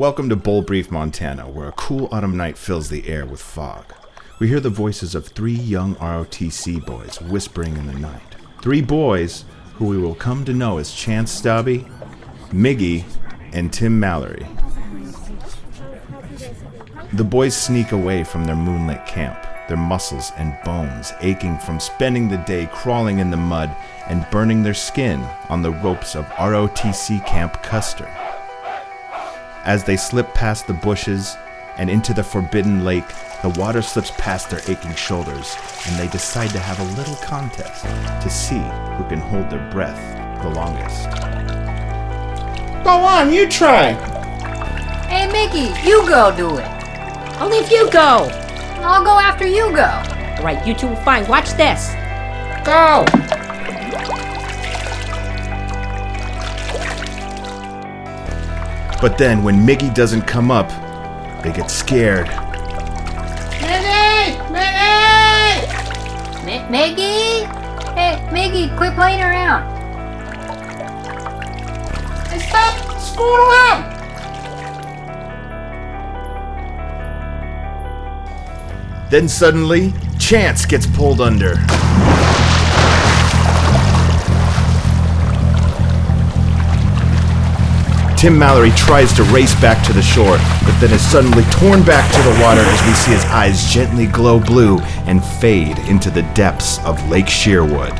Welcome to Bull Brief, Montana, where a cool autumn night fills the air with fog. We hear the voices of three young ROTC boys whispering in the night. Three boys who we will come to know as Chance Stubby, Miggy, and Tim Mallory. The boys sneak away from their moonlit camp, their muscles and bones aching from spending the day crawling in the mud and burning their skin on the ropes of ROTC Camp Custer. As they slip past the bushes and into the forbidden lake, the water slips past their aching shoulders, and they decide to have a little contest to see who can hold their breath the longest. Go on, you try. Hey, Mickey, you go do it. Only if you go. I'll go after you go. All right, you two will fine. Watch this. Go. But then, when Miggy doesn't come up, they get scared. Minnie! Minnie! Mi- Miggy? Hey, Miggy, quit playing around. Hey, stop screwing around. Then suddenly, Chance gets pulled under. Tim Mallory tries to race back to the shore, but then is suddenly torn back to the water as we see his eyes gently glow blue and fade into the depths of Lake Shearwood.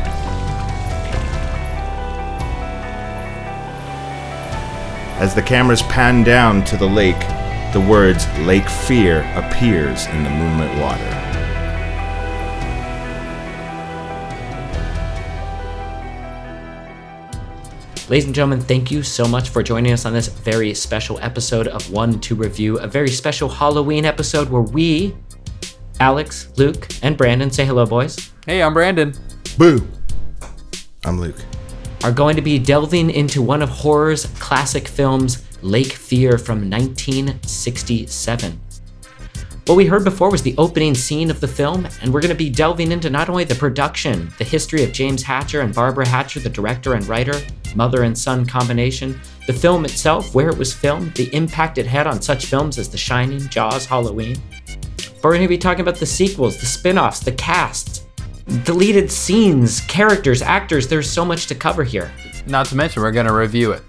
As the cameras pan down to the lake, the words Lake Fear appears in the moonlit water. Ladies and gentlemen, thank you so much for joining us on this very special episode of One to Review, a very special Halloween episode where we, Alex, Luke, and Brandon, say hello, boys, Hey, I'm Brandon. Boo! I'm Luke. are going to be delving into one of horror's classic films, Lake Fear from 1967. What we heard before was the opening scene of the film, and we're going to be delving into not only the production, the history of James Hatcher and Barbara Hatcher, the director and writer, mother and son combination, the film itself, where it was filmed, the impact it had on such films as The Shining, Jaws, Halloween. But we're going to be talking about the sequels, the spin offs, the cast, deleted scenes, characters, actors. There's so much to cover here. Not to mention, we're going to review it.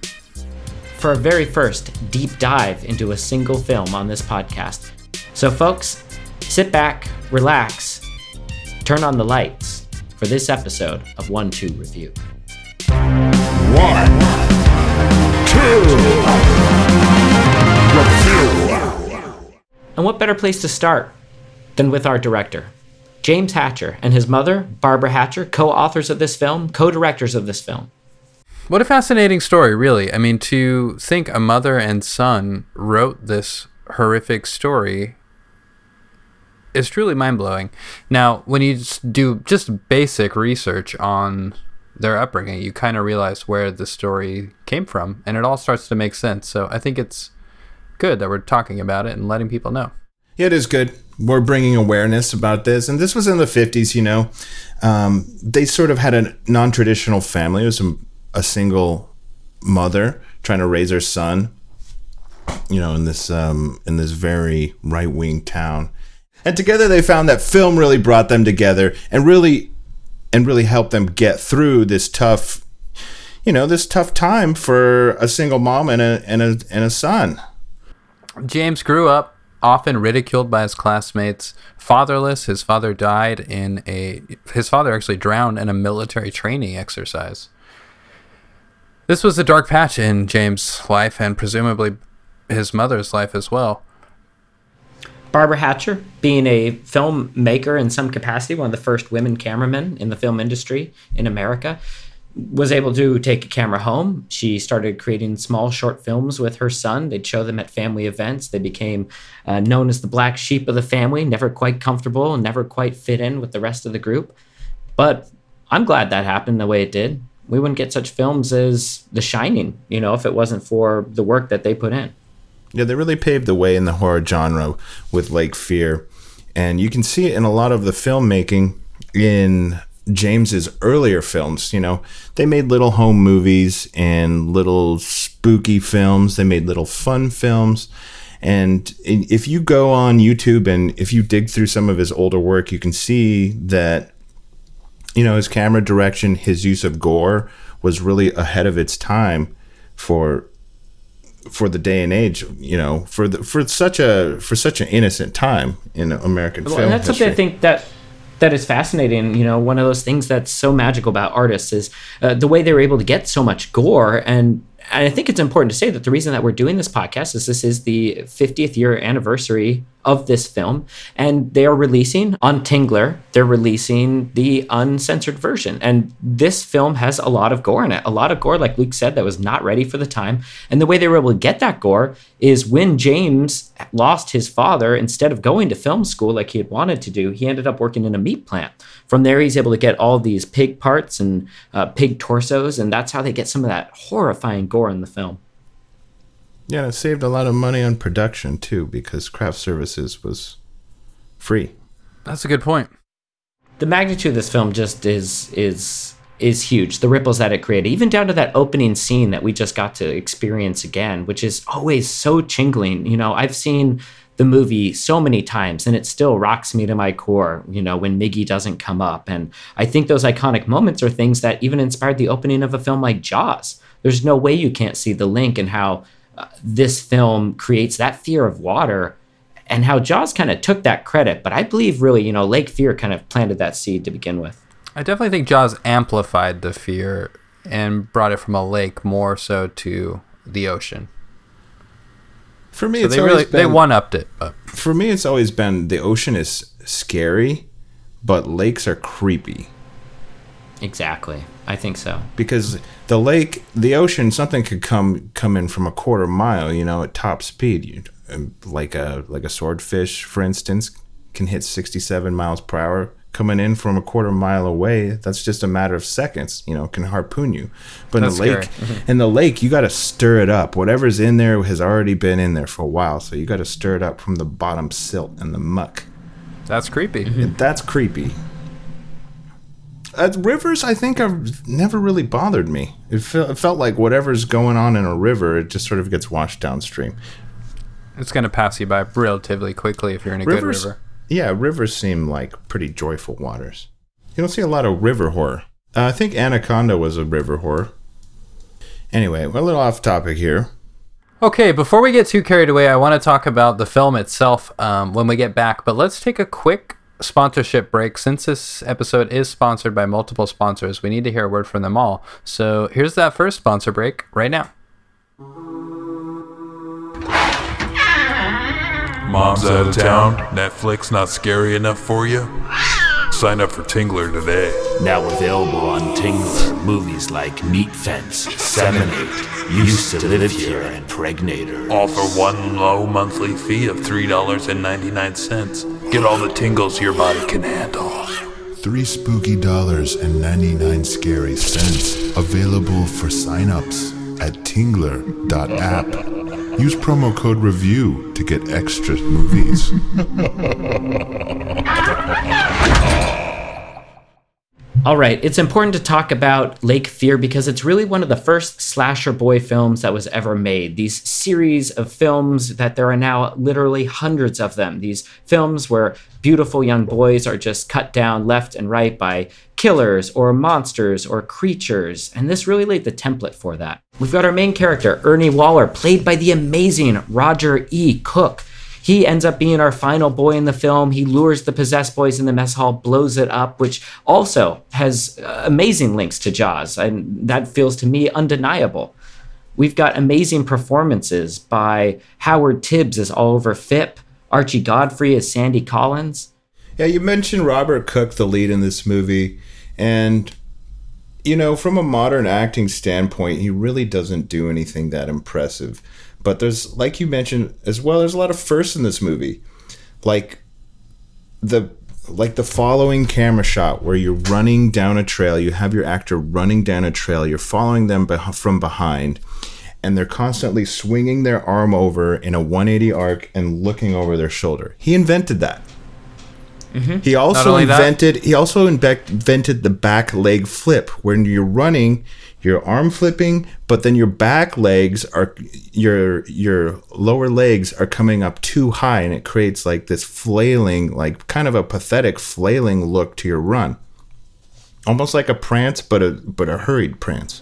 For our very first deep dive into a single film on this podcast. So, folks, sit back, relax, turn on the lights for this episode of 1 2 Review. One, two, review. And what better place to start than with our director? James Hatcher and his mother, Barbara Hatcher, co authors of this film, co directors of this film. What a fascinating story, really. I mean, to think a mother and son wrote this horrific story is truly mind blowing. Now, when you just do just basic research on their upbringing, you kind of realize where the story came from, and it all starts to make sense. So I think it's good that we're talking about it and letting people know. Yeah, it is good. We're bringing awareness about this, and this was in the '50s. You know, um, they sort of had a non-traditional family. It was a, a single mother trying to raise her son. You know, in this um, in this very right-wing town, and together they found that film really brought them together and really and really helped them get through this tough, you know, this tough time for a single mom and a and a and a son. James grew up often ridiculed by his classmates, fatherless. His father died in a his father actually drowned in a military training exercise. This was a dark patch in James' life and presumably his mother's life as well. Barbara Hatcher, being a filmmaker in some capacity, one of the first women cameramen in the film industry in America, was able to take a camera home. She started creating small short films with her son. They'd show them at family events. They became uh, known as the black sheep of the family, never quite comfortable never quite fit in with the rest of the group. But I'm glad that happened the way it did. We wouldn't get such films as The Shining, you know, if it wasn't for the work that they put in. Yeah, they really paved the way in the horror genre with Lake Fear. And you can see it in a lot of the filmmaking in James's earlier films. You know, they made little home movies and little spooky films. They made little fun films. And if you go on YouTube and if you dig through some of his older work, you can see that you know his camera direction, his use of gore was really ahead of its time for for the day and age. You know, for the for such a for such an innocent time in American Well, film and that's something I think that that is fascinating. You know, one of those things that's so magical about artists is uh, the way they were able to get so much gore. And I think it's important to say that the reason that we're doing this podcast is this is the 50th year anniversary of this film, and they are releasing on Tingler. They're releasing the uncensored version, and this film has a lot of gore in it. A lot of gore, like Luke said, that was not ready for the time. And the way they were able to get that gore is when James lost his father. Instead of going to film school like he had wanted to do, he ended up working in a meat plant. From there, he's able to get all these pig parts and uh, pig torsos, and that's how they get some of that horrifying gore in the film. Yeah, it saved a lot of money on production too because craft services was free. That's a good point. the magnitude of this film just is is is huge. The ripples that it created, even down to that opening scene that we just got to experience again, which is always so tingling. You know, I've seen the movie so many times and it still rocks me to my core, you know, when Miggy doesn't come up. And I think those iconic moments are things that even inspired the opening of a film like Jaws. There's no way you can't see the link and how uh, this film creates that fear of water and how Jaws kind of took that credit. But I believe really, you know, Lake Fear kind of planted that seed to begin with. I definitely think Jaws amplified the fear and brought it from a lake more so to the ocean. For me, So it's they always really they one upped it. But For me, it's always been the ocean is scary, but lakes are creepy Exactly. I think so. because the lake, the ocean, something could come come in from a quarter mile, you know, at top speed. You, um, like a like a swordfish, for instance, can hit sixty seven miles per hour coming in from a quarter mile away. That's just a matter of seconds. You know, can harpoon you. But in That's the lake, scary. in the lake, you got to stir it up. Whatever's in there has already been in there for a while, so you got to stir it up from the bottom silt and the muck. that's creepy. That's creepy. Uh, rivers, I think, have never really bothered me. It, fe- it felt like whatever's going on in a river, it just sort of gets washed downstream. It's going to pass you by relatively quickly if you're in a Rivers, good river. Yeah, rivers seem like pretty joyful waters. You don't see a lot of river horror. Uh, I think Anaconda was a river horror. Anyway, we're a little off topic here. Okay, before we get too carried away, I want to talk about the film itself um, when we get back. But let's take a quick sponsorship break. Since this episode is sponsored by multiple sponsors, we need to hear a word from them all. So here's that first sponsor break right now. Mom's out of town. Netflix not scary enough for you? Sign up for Tingler today. Now available on Tingler, movies like Meat Fence, 7 8, Used to Live Here, and Pregnator. All for one low monthly fee of $3.99. Get all the tingles your body can handle. Three spooky dollars and 99 scary cents. Available for signups at tingler.app. Use promo code REVIEW to get extra movies. All right, it's important to talk about Lake Fear because it's really one of the first slasher boy films that was ever made. These series of films that there are now literally hundreds of them. These films where beautiful young boys are just cut down left and right by killers or monsters or creatures, and this really laid the template for that. We've got our main character, Ernie Waller, played by the amazing Roger E. Cook. He ends up being our final boy in the film. He lures the possessed boys in the mess hall, blows it up, which also has uh, amazing links to Jaws, and that feels to me undeniable. We've got amazing performances by Howard Tibbs as Oliver Phipp, Archie Godfrey as Sandy Collins. Yeah, you mentioned Robert Cook, the lead in this movie, and you know, from a modern acting standpoint, he really doesn't do anything that impressive. But there's, like you mentioned as well, there's a lot of firsts in this movie, like the like the following camera shot where you're running down a trail. You have your actor running down a trail. You're following them from behind, and they're constantly swinging their arm over in a 180 arc and looking over their shoulder. He invented that mm-hmm. He also only that- invented he also invented the back leg flip. When you're running, your arm flipping, but then your back legs are your your lower legs are coming up too high, and it creates like this flailing, like kind of a pathetic flailing look to your run, almost like a prance, but a but a hurried prance.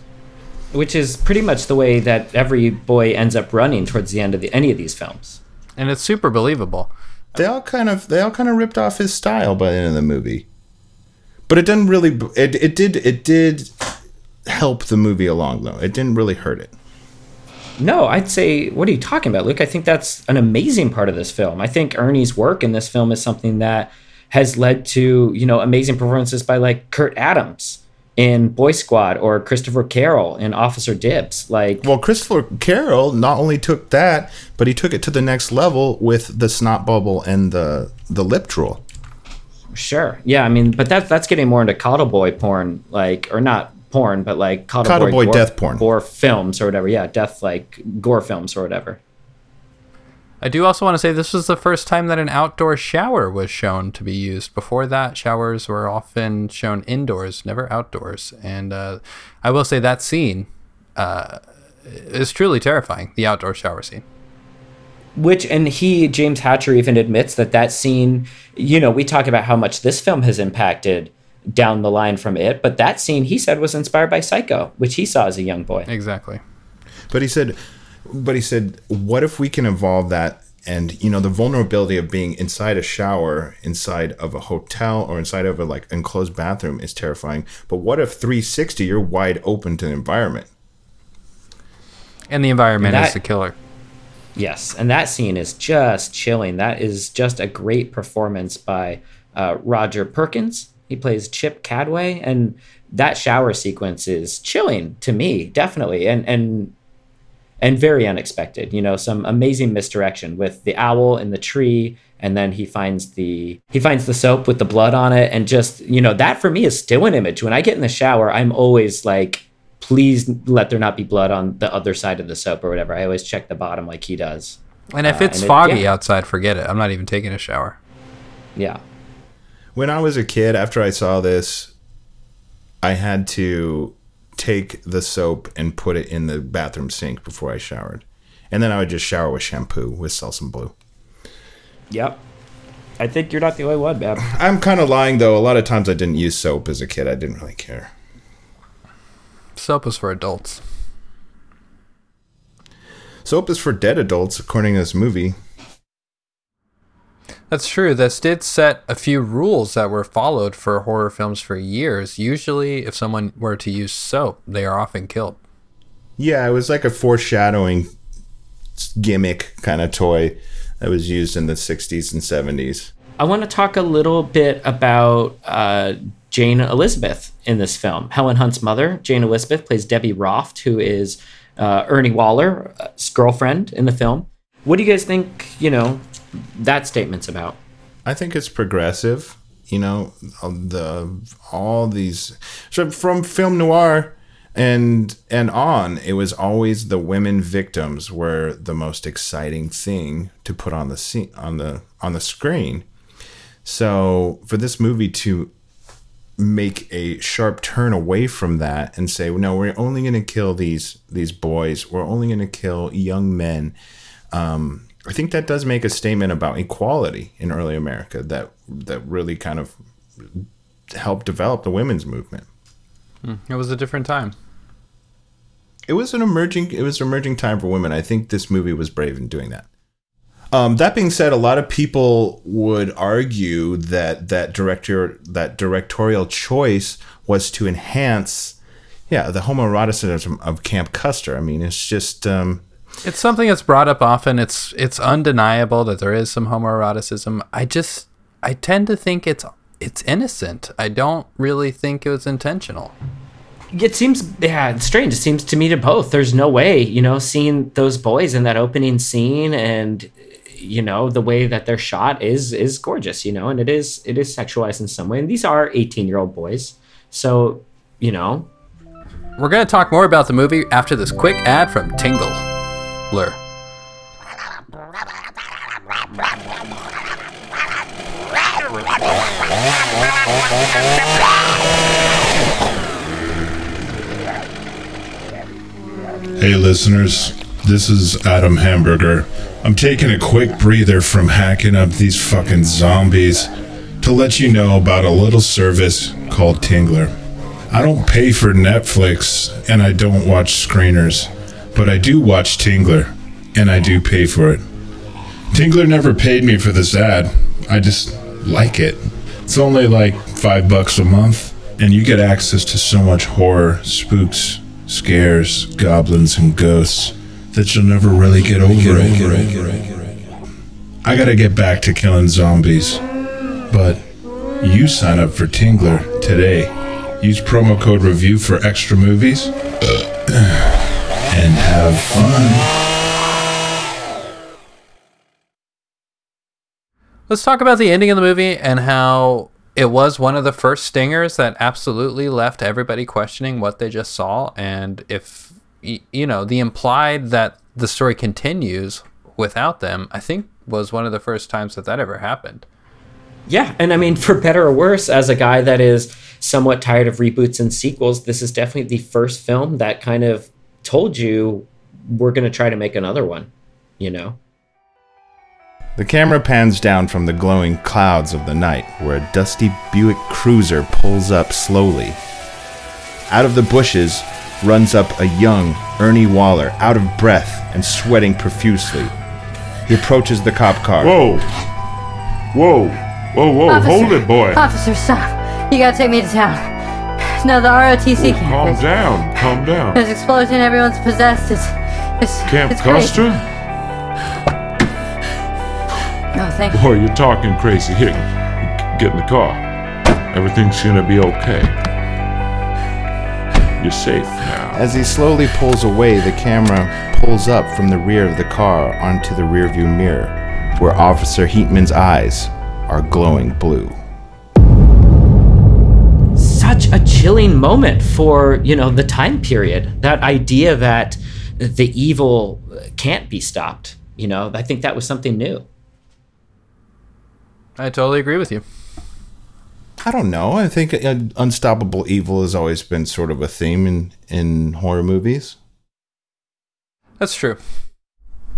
Which is pretty much the way that every boy ends up running towards the end of the, any of these films. And it's super believable. They all kind of they all kind of ripped off his style by the end of the movie, but it didn't really. It it did it did help the movie along though. It didn't really hurt it. No, I'd say, what are you talking about, Luke? I think that's an amazing part of this film. I think Ernie's work in this film is something that has led to, you know, amazing performances by like Kurt Adams in Boy Squad or Christopher Carroll in Officer Dibs. Like, Well, Christopher Carroll not only took that, but he took it to the next level with the snot bubble and the the lip drool. sure. Yeah, I mean, but that's that's getting more into coddle boy porn, like, or not porn, but like coddle, Coddle boy gore, death porn. or films or whatever. Yeah, death, like gore films or whatever. I do also want to say this was the first time that an outdoor shower was shown to be used. Before that, showers were often shown indoors, never outdoors. And uh, I will say that scene uh, is truly terrifying. The outdoor shower scene. which and he james hatcher even admits that that scene you know we talk about how much this film has impacted down the line from it but that scene he said was inspired by psycho which he saw as a young boy Exactly. But he said, but he said, what if we can evolve that? And you know the vulnerability of being inside a shower, inside of a hotel, or inside of a like enclosed bathroom is terrifying. But what if 360 you're wide open to the environment? And the environment That- is the killer. yes and that scene is just chilling that is just a great performance by uh, roger perkins he plays chip cadway and that shower sequence is chilling to me definitely and and and very unexpected. You know, some amazing misdirection with the owl in the tree, and then he finds the he finds the soap with the blood on it, and just you know that for me is still an image. When I get in the shower, I'm always like, please let there not be blood on the other side of the soap or whatever. I always check the bottom like he does. And if Uh, it's and it- foggy yeah. outside, forget it. I'm not even taking a shower. Yeah. When I was a kid, after I saw this, I had to take the soap and put it in the bathroom sink before I showered. And then I would just shower with shampoo with Selsun Blue. Yep. I think you're not the only one, man. I'm kind of lying though. A lot of times I didn't use soap as a kid. I didn't really care. Soap is for adults. Soap is for dead adults, according to this movie. That's true. This did set a few rules that were followed for horror films for years. Usually, if someone were to use soap, they are often killed. Yeah, it was like a foreshadowing gimmick kind of toy that was used in the 60s and 70s. I want to talk a little bit about uh, Jane Elizabeth in this film. Helen Hunt's mother, Jane Elizabeth, plays Debbie Roft, who is uh, Ernie Waller's girlfriend in the film. What do you guys think, you know, that statement's about? I think it's progressive. You know, the all these so from film noir and and on, it was always the women victims were the most exciting thing to put on the scene on the on the screen. So for this movie to make a sharp turn away from that and say, no, we're only going to kill these these boys. We're only going to kill young men. Um, I think that does make a statement about equality in early America that that really kind of helped develop the women's movement. It was a different time. It was an emerging it was an emerging time for women. I think this movie was brave in doing that. Um, that being said, a lot of people would argue that that director that directorial choice was to enhance, yeah, the homoeroticism of Camp Custer. I mean, it's just um, It's something that's brought up often. It's it's undeniable that there is some homoeroticism. I just I tend to think it's it's innocent. I don't really think it was intentional. It seems, yeah, it's strange. It seems to me to both. There's no way, you know, seeing those boys in that opening scene and, you know, the way that they're shot is is gorgeous, you know, and it is it is sexualized in some way. And these are 18 year old boys, so you know, We're gonna talk more about the movie after this quick ad from Tingle. Blur. Hey, listeners, this is Adam Hamburger. I'm taking a quick breather from hacking up these fucking zombies to let you know about a little service called Tingler. I don't pay for Netflix and I don't watch screeners, but I do watch Tingler and I do pay for it. Tingler never paid me for this ad. I just like it. It's only like five bucks a month, and you get access to so much horror, spooks, scares, goblins, and ghosts that you'll never really get over it. I gotta get back to killing zombies, but you sign up for Tingler today. Use promo code review for extra movies and have fun. Let's talk about the ending of the movie and how it was one of the first stingers that absolutely left everybody questioning what they just saw and if you know the implied that the story continues without them i think was one of the first times that that ever happened Yeah, and I mean, for better or worse, as a guy that is somewhat tired of reboots and sequels, this is definitely the first film that kind of told you we're going to try to make another one, you know? The camera pans down from the glowing clouds of the night, where a dusty Buick Cruiser pulls up slowly. Out of the bushes runs up a young Ernie Waller, out of breath and sweating profusely. He approaches the cop car. Whoa! Whoa! Whoa, whoa, Officer, hold it, boy. Officer, stop. You gotta take me to town. No, the ROTC camp. Calm There's, down, calm down. there's explosion. Everyone's possessed. It's, it's, Camp it's crazy. Custer? No, thank you. Boy, you're talking crazy. Here, get in the car. Everything's gonna be okay. You're safe now. As he slowly pulls away, the camera pulls up from the rear of the car onto the rearview mirror, where Officer Heatman's eyes are glowing blue. Such a chilling moment for, you know, the time period. That idea that the evil can't be stopped, you know? I think that was something new. i totally agree with you I don't know. I think uh, unstoppable evil has always been sort of a theme in, in horror movies. That's true.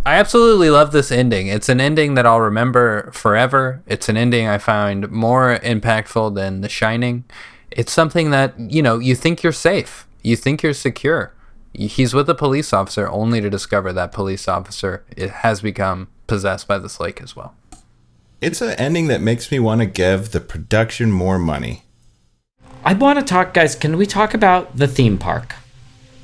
I absolutely love this ending. It's an ending that I'll remember forever. It's an ending I find more impactful than The Shining. It's something that, you know, you think you're safe. You think you're secure. He's with a police officer only to discover that police officer it has become possessed by this lake as well. It's an ending that makes me want to give the production more money. I want to talk, guys, can we talk about the theme park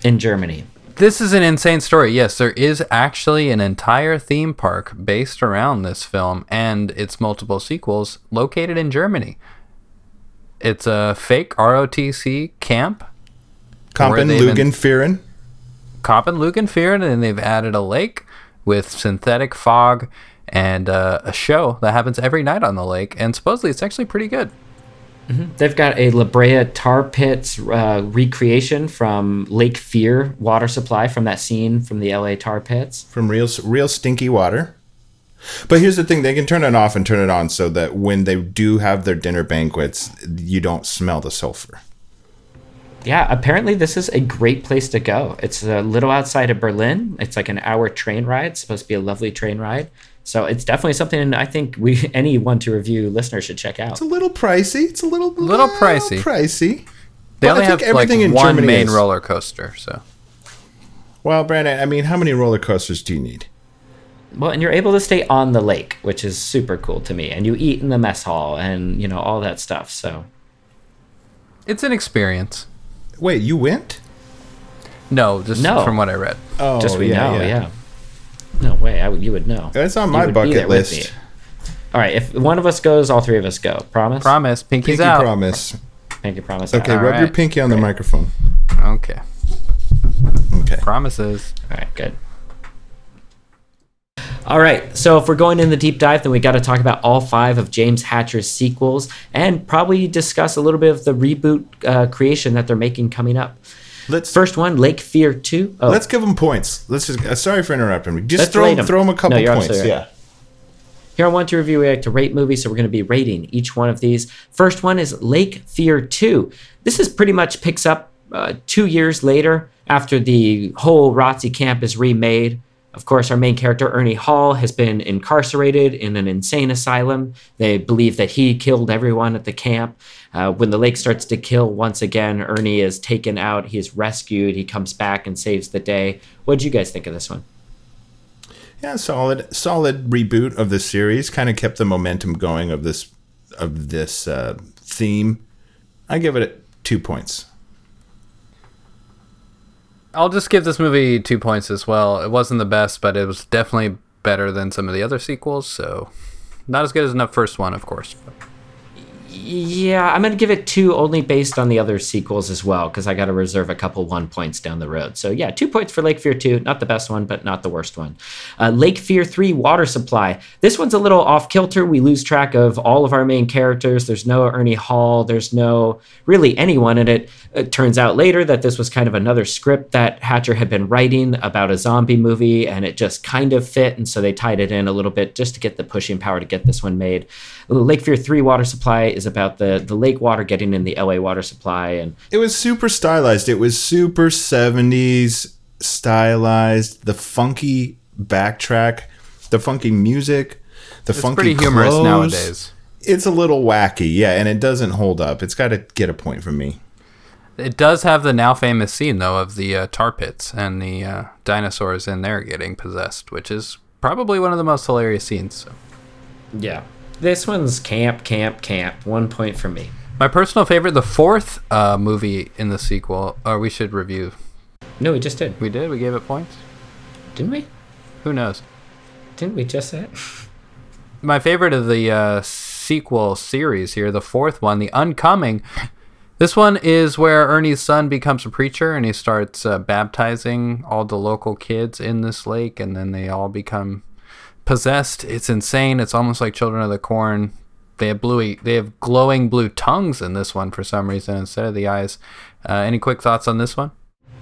in Germany? This is an insane story. Yes, there is actually an entire theme park based around this film and its multiple sequels located in Germany. It's a fake ROTC camp, Where Kampen they've been- Lugenferen. Koppen Lugenfern, and they've added a lake with synthetic fog and uh, a show that happens every night on the lake. And supposedly it's actually pretty good. They've got a La Brea tar pits uh, recreation from Lake Fear water supply from that scene from the LA tar pits. from real real stinky water. But here's the thing: they can turn it off and turn it on so that when they do have their dinner banquets, you don't smell the sulfur. Yeah, apparently this is a great place to go. It's a little outside of Berlin. It's like an hour train ride. It's supposed to be a lovely train ride. So it's definitely something I think we any one to review listener should check out. It's a little pricey. It's a little Little pricey. Pricey. They But only I think have like in one Germany main is- roller coaster, so Well, Brandon, I mean, how many roller coasters do you need? Well, and you're able to stay on the lake, which is super cool to me. And you eat in the mess hall and you know all that stuff. So it's an experience. Wait, you went? No, just No. from what I read. Oh, just we know, yeah. No way, I would, you would know. That's on You my would be there bucket list. All right, if one of us goes, all three of us go. Promise. Promise, pinky's Pinky out. promise. Pinky. Promise. Okay, All rub your pinky on the microphone. Okay, Okay. promises. All right, good. All right, so if we're going in the deep dive, then we got to talk about all five of James Hatcher's sequels and probably discuss a little bit of the reboot uh, creation that they're making coming up. Let's First one, Lake Fear 2. Oh, let's give them points. Let's just. Uh, sorry for interrupting. me. Just Let's throw rate 'em. throw them a couple No, points. absolutely Yeah. Here on One to Review, we like to rate movies, so we're going to be rating each one of these. First one is Lake Fear 2. This is pretty much picks up uh, two years later after the whole ROTC camp is remade. Of course, our main character, Ernie Hall, has been incarcerated in an insane asylum. They believe that he killed everyone at the camp. Uh, when the lake starts to kill once again, Ernie is taken out. He is rescued. He comes back and saves the day. What did you guys think of this one? Yeah, solid, solid reboot of the series. Kind of kept the momentum going of this of this uh, theme. I give it two points. I'll just give this movie two points as well. It wasn't the best, but it was definitely better than some of the other sequels. So, not as good as the first one, of course. Yeah, I'm going to give it two only based on the other sequels as well, because I got to reserve a couple one points down the road. So, yeah, two points for Lake Fear 2. Not the best one, but not the worst one. Uh, Lake Fear 3 Water Supply. This one's a little off kilter. We lose track of all of our main characters. There's no Ernie Hall. There's no really anyone in it. It turns out later that this was kind of another script that Hatcher had been writing about a zombie movie, and it just kind of fit. And so they tied it in a little bit just to get the pushing power to get this one made. Lake Fear 3 Water Supply is about the, the lake water getting in the LA water supply. And It was super stylized. It was super 70s stylized. The funky backtrack, the funky music, the It's funky pretty humorous clothes. nowadays. It's a little wacky, yeah, and it doesn't hold up. It's got to get a point from me. It does have the now famous scene though of the uh, tar pits and the uh, dinosaurs in there getting possessed, which is probably one of the most hilarious scenes. So. yeah, this one's camp, camp, camp. One point for me. My personal favorite, the fourth uh, movie in the sequel, or we should review. No, we just did. We did. We gave it points. Didn't we? Who knows? Didn't we just say it? My favorite of the uh, sequel series here, the fourth one, the Uncoming. This one is where Ernie's son becomes a preacher and he starts uh, baptizing all the local kids in this lake, and then they all become possessed. It's insane. It's almost like Children of the Corn. They have bluey, they have glowing blue tongues in this one for some reason instead of the eyes. Uh, any quick thoughts on this one?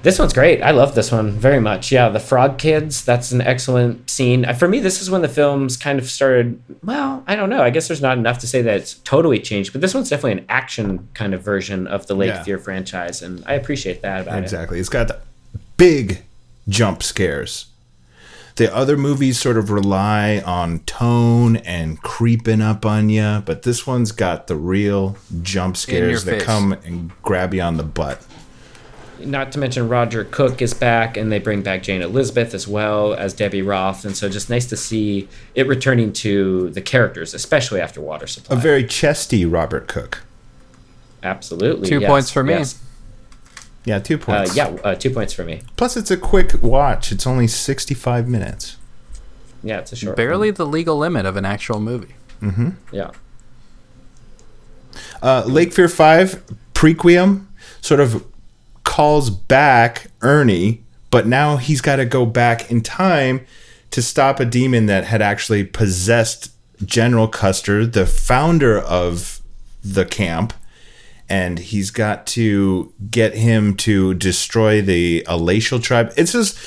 This one's great. I love this one very much. Yeah, the Frog Kids, that's an excellent scene. Uh, For me, this is when the films kind of started. Well, I don't know. I guess there's not enough to say that it's totally changed, but this one's definitely an action kind of version of the Lake Yeah. Fear franchise, and I appreciate that about it. Exactly. It's got big jump scares. The other movies sort of rely on tone and creeping up on you, but this one's got the real jump scares that face. come and grab you on the butt. Not to mention Roger Cook is back, and they bring back Jane Elizabeth as well as Debbie Roth, and so just nice to see it returning to the characters, especially after Water Supply. A very chesty Robert Cook. Absolutely. Two yes, points for me. yes. Yeah, two Uh, points. yeah, uh, two points for me. Plus, it's a quick watch. It's only 65 minutes. Yeah, it's a short. Barely the legal limit of an actual movie. one. Yeah. Uh, Lake Fear 5 Prequiem sort of calls back Ernie, but now he's got to go back in time to stop a demon that had actually possessed General Custer, the founder of the camp. And he's got to get him to destroy the Alacial tribe. It's just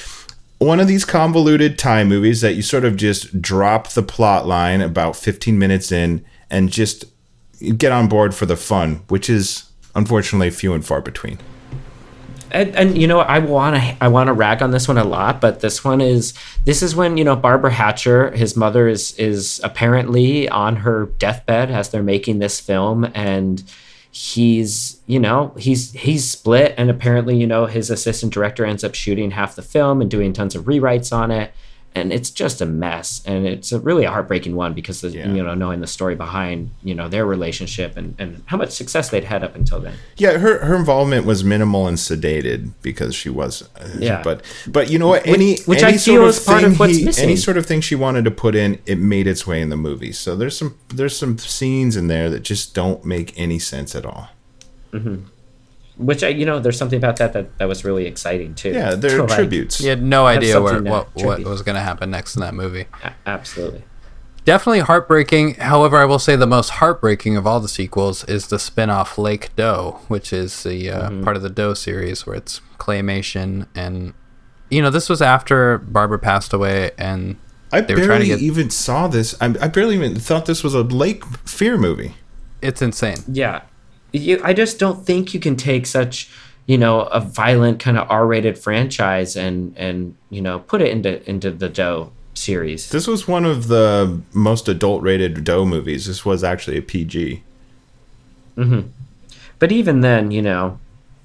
one of these convoluted time movies that you sort of just drop the plot line about 15 minutes in and just get on board for the fun, which is unfortunately few and far between. and, and you know I want to I want to rag on this one a lot, but this one is this is when you know Barbara Hatcher, his mother is is apparently on her deathbed as they're making this film, and he's you know he's he's split, and apparently you know his assistant director ends up shooting half the film and doing tons of rewrites on it. And it's just a mess, and it's a really a heartbreaking one because the, Yeah. you know knowing the story behind you know their relationship and, and how much success they'd had up until then. Yeah, her her involvement was minimal and sedated because she was. uh, Yeah. but but you know what? Any which any I sort feel of is part of what's he- missing. Any sort of thing she wanted to put in, it made its way in the movie. So there's some there's some scenes in there that just don't make any sense at all. Which I, you know, there's something about that that, that was really exciting too. Yeah, they're Like, tributes. You had no idea where, something to what, what was going to happen next in that movie. a- absolutely. Definitely heartbreaking. However, I will say the most heartbreaking of all the sequels is the spin-off Lake Doe, which is the uh, Mm-hmm. part of the Doe series where it's claymation and you know, this was after Barbara passed away and I They were trying to barely get- even saw this. I, I barely even thought this was a Lake Fear movie. It's insane. Yeah. You, I just don't think you can take such, you know, a violent kind of R-rated franchise and and you know put it into into the Doe series. This was one of the most adult-rated Doe movies. This was actually a PG. Mm-hmm. But even then, you know,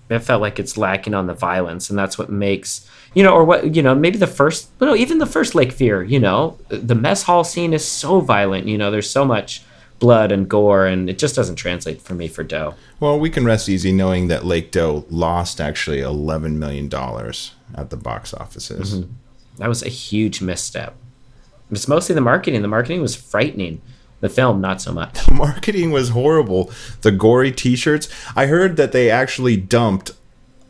it felt like it's lacking on the violence, and that's what makes you know, or what you know, maybe the first, no, even the first Lake Fear, you know, the mess hall scene is so violent. You know, there's so much blood and gore, and it just doesn't translate for me for Doe. Well, we can rest easy knowing that Lake Doe lost actually eleven million dollars at the box offices. Mm-hmm. That was a huge misstep. It's mostly the marketing. The marketing was frightening. The film, not so much. The marketing was horrible. The gory T-shirts. I heard that they actually dumped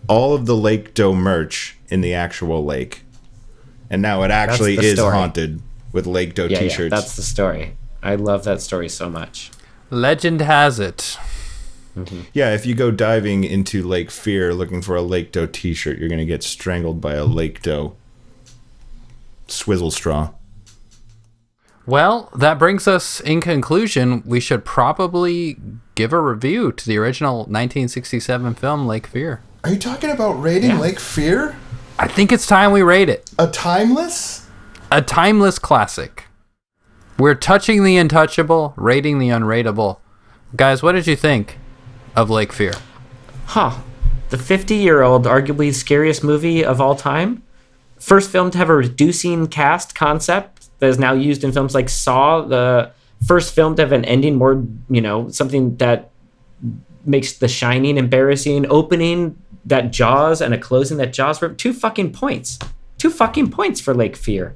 all of the Lake Doe merch in the actual lake, and now it actually is story. haunted with Lake Doe Yeah, yeah, T-shirts. that's the story. I love that story so much. Legend has it. Mm-hmm. Yeah, if you go diving into Lake Fear looking for a Lake Doe t-shirt, you're going to get strangled by a Lake Doe swizzle straw. Well, that brings us in conclusion. We should probably give a review to the original 1967 film Lake Fear. Are you talking about rating Lake Fear? I think it's time we rate it. A timeless? A timeless classic. We're touching the untouchable, rating the unrateable. Guys, what did you think of Lake Fear? Huh. The 50 year old, arguably scariest movie of all time. First film to have a reducing cast concept that is now used in films like Saw. The first film to have an ending more, you know, something that makes The Shining embarrassing. Opening that Jaws and a closing that Jaws two fucking points. Two fucking points for Lake Fear.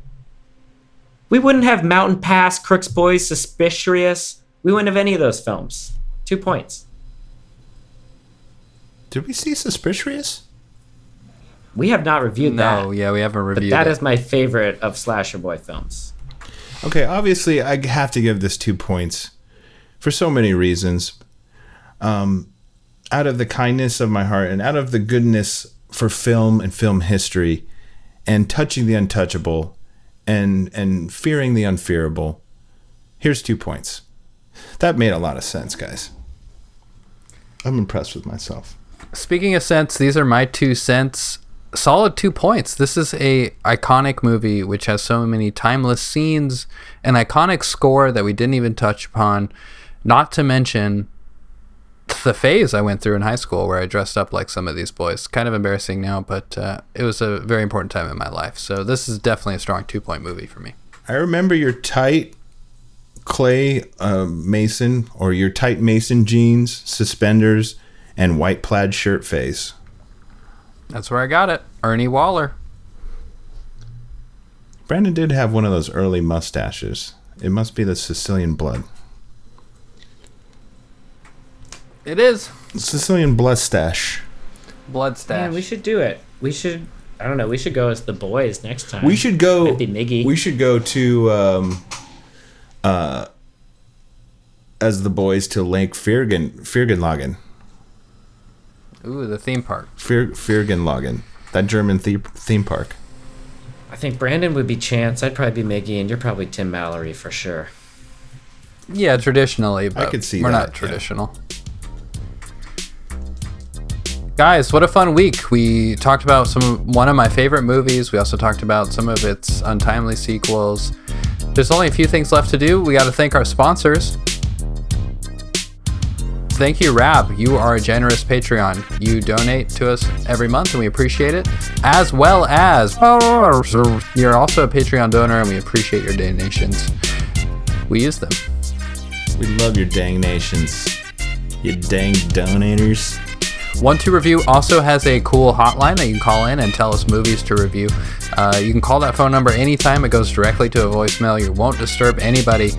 We wouldn't have Mountain Pass, Crooks Boys, Suspicious. We wouldn't have any of those films. Two points. Did we see Suspicious? We have not reviewed that. No, yeah, we haven't But reviewed that it. is my favorite of slasher boy films. Okay, obviously I have to give this two points for so many reasons. Um, out of the kindness of my heart and out of the goodness for film and film history, and touching the untouchable, and and fearing the unfearable. Here's two points. That made a lot of sense, guys. I'm impressed with myself. Speaking of cents, these are my two cents. Solid two points. This is a iconic movie which has so many timeless scenes, an iconic score that we didn't even touch upon, not to mention the phase I went through in high school where I dressed up like some of these boys. Kind of embarrassing now, but uh, it was a very important time in my life. So this is definitely a strong two point movie for me. I remember your tight clay uh, mason or your tight mason jeans, suspenders, and white plaid shirt face. That's where I got it. Ernie Waller. Brandon did have one of those early mustaches. It must be the Sicilian blood. It is. Sicilian blood stash. Blood stash. Man, we should do it. We should. I don't know. We should go as the boys next time. We should go. Maybe Miggy. We should go to um, uh, as the boys to Lake Firgen, Firgenlagen, Ooh, the theme park. Fir, Firgenlagen, that German theme theme park. I think Brandon would be Chance. I'd probably be Miggy, and you're probably Tim Mallory for sure. Yeah, traditionally, but I could see we're that, not yeah. Guys, what a fun week. We talked about some one of my favorite movies. We also talked about some of its untimely sequels. There's only a few things left to do. We got to thank our sponsors. Thank you, Rab. You are a generous Patreon. You donate to us every month, and we appreciate it. As well as oh, you're also a Patreon donor, and we appreciate your donations. We use them. We love your dang nations, you dang donators. One to Review also has a cool hotline that you can call in and tell us movies to review. Uh, you can call that phone number anytime. It goes directly to a voicemail. You won't disturb anybody.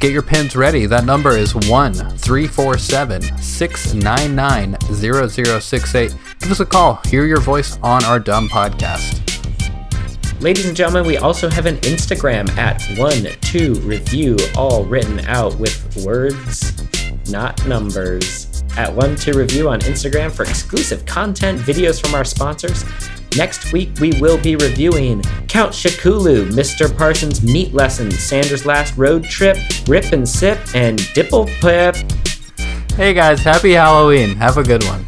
Get your pins ready. That number is 1 347 699 0068. Give us a call. Hear your voice on our dumb podcast. Ladies and gentlemen, we also have an Instagram at one two review, all written out with words, not numbers. At one two review on Instagram for exclusive content, videos from our sponsors, Next week, we will be reviewing Count Shakulu, Mr. Parsons' Meat Lesson, Sanders' Last Road Trip, Rip and Sip, and Dipple Pip. Hey guys, happy Halloween. Have a good one.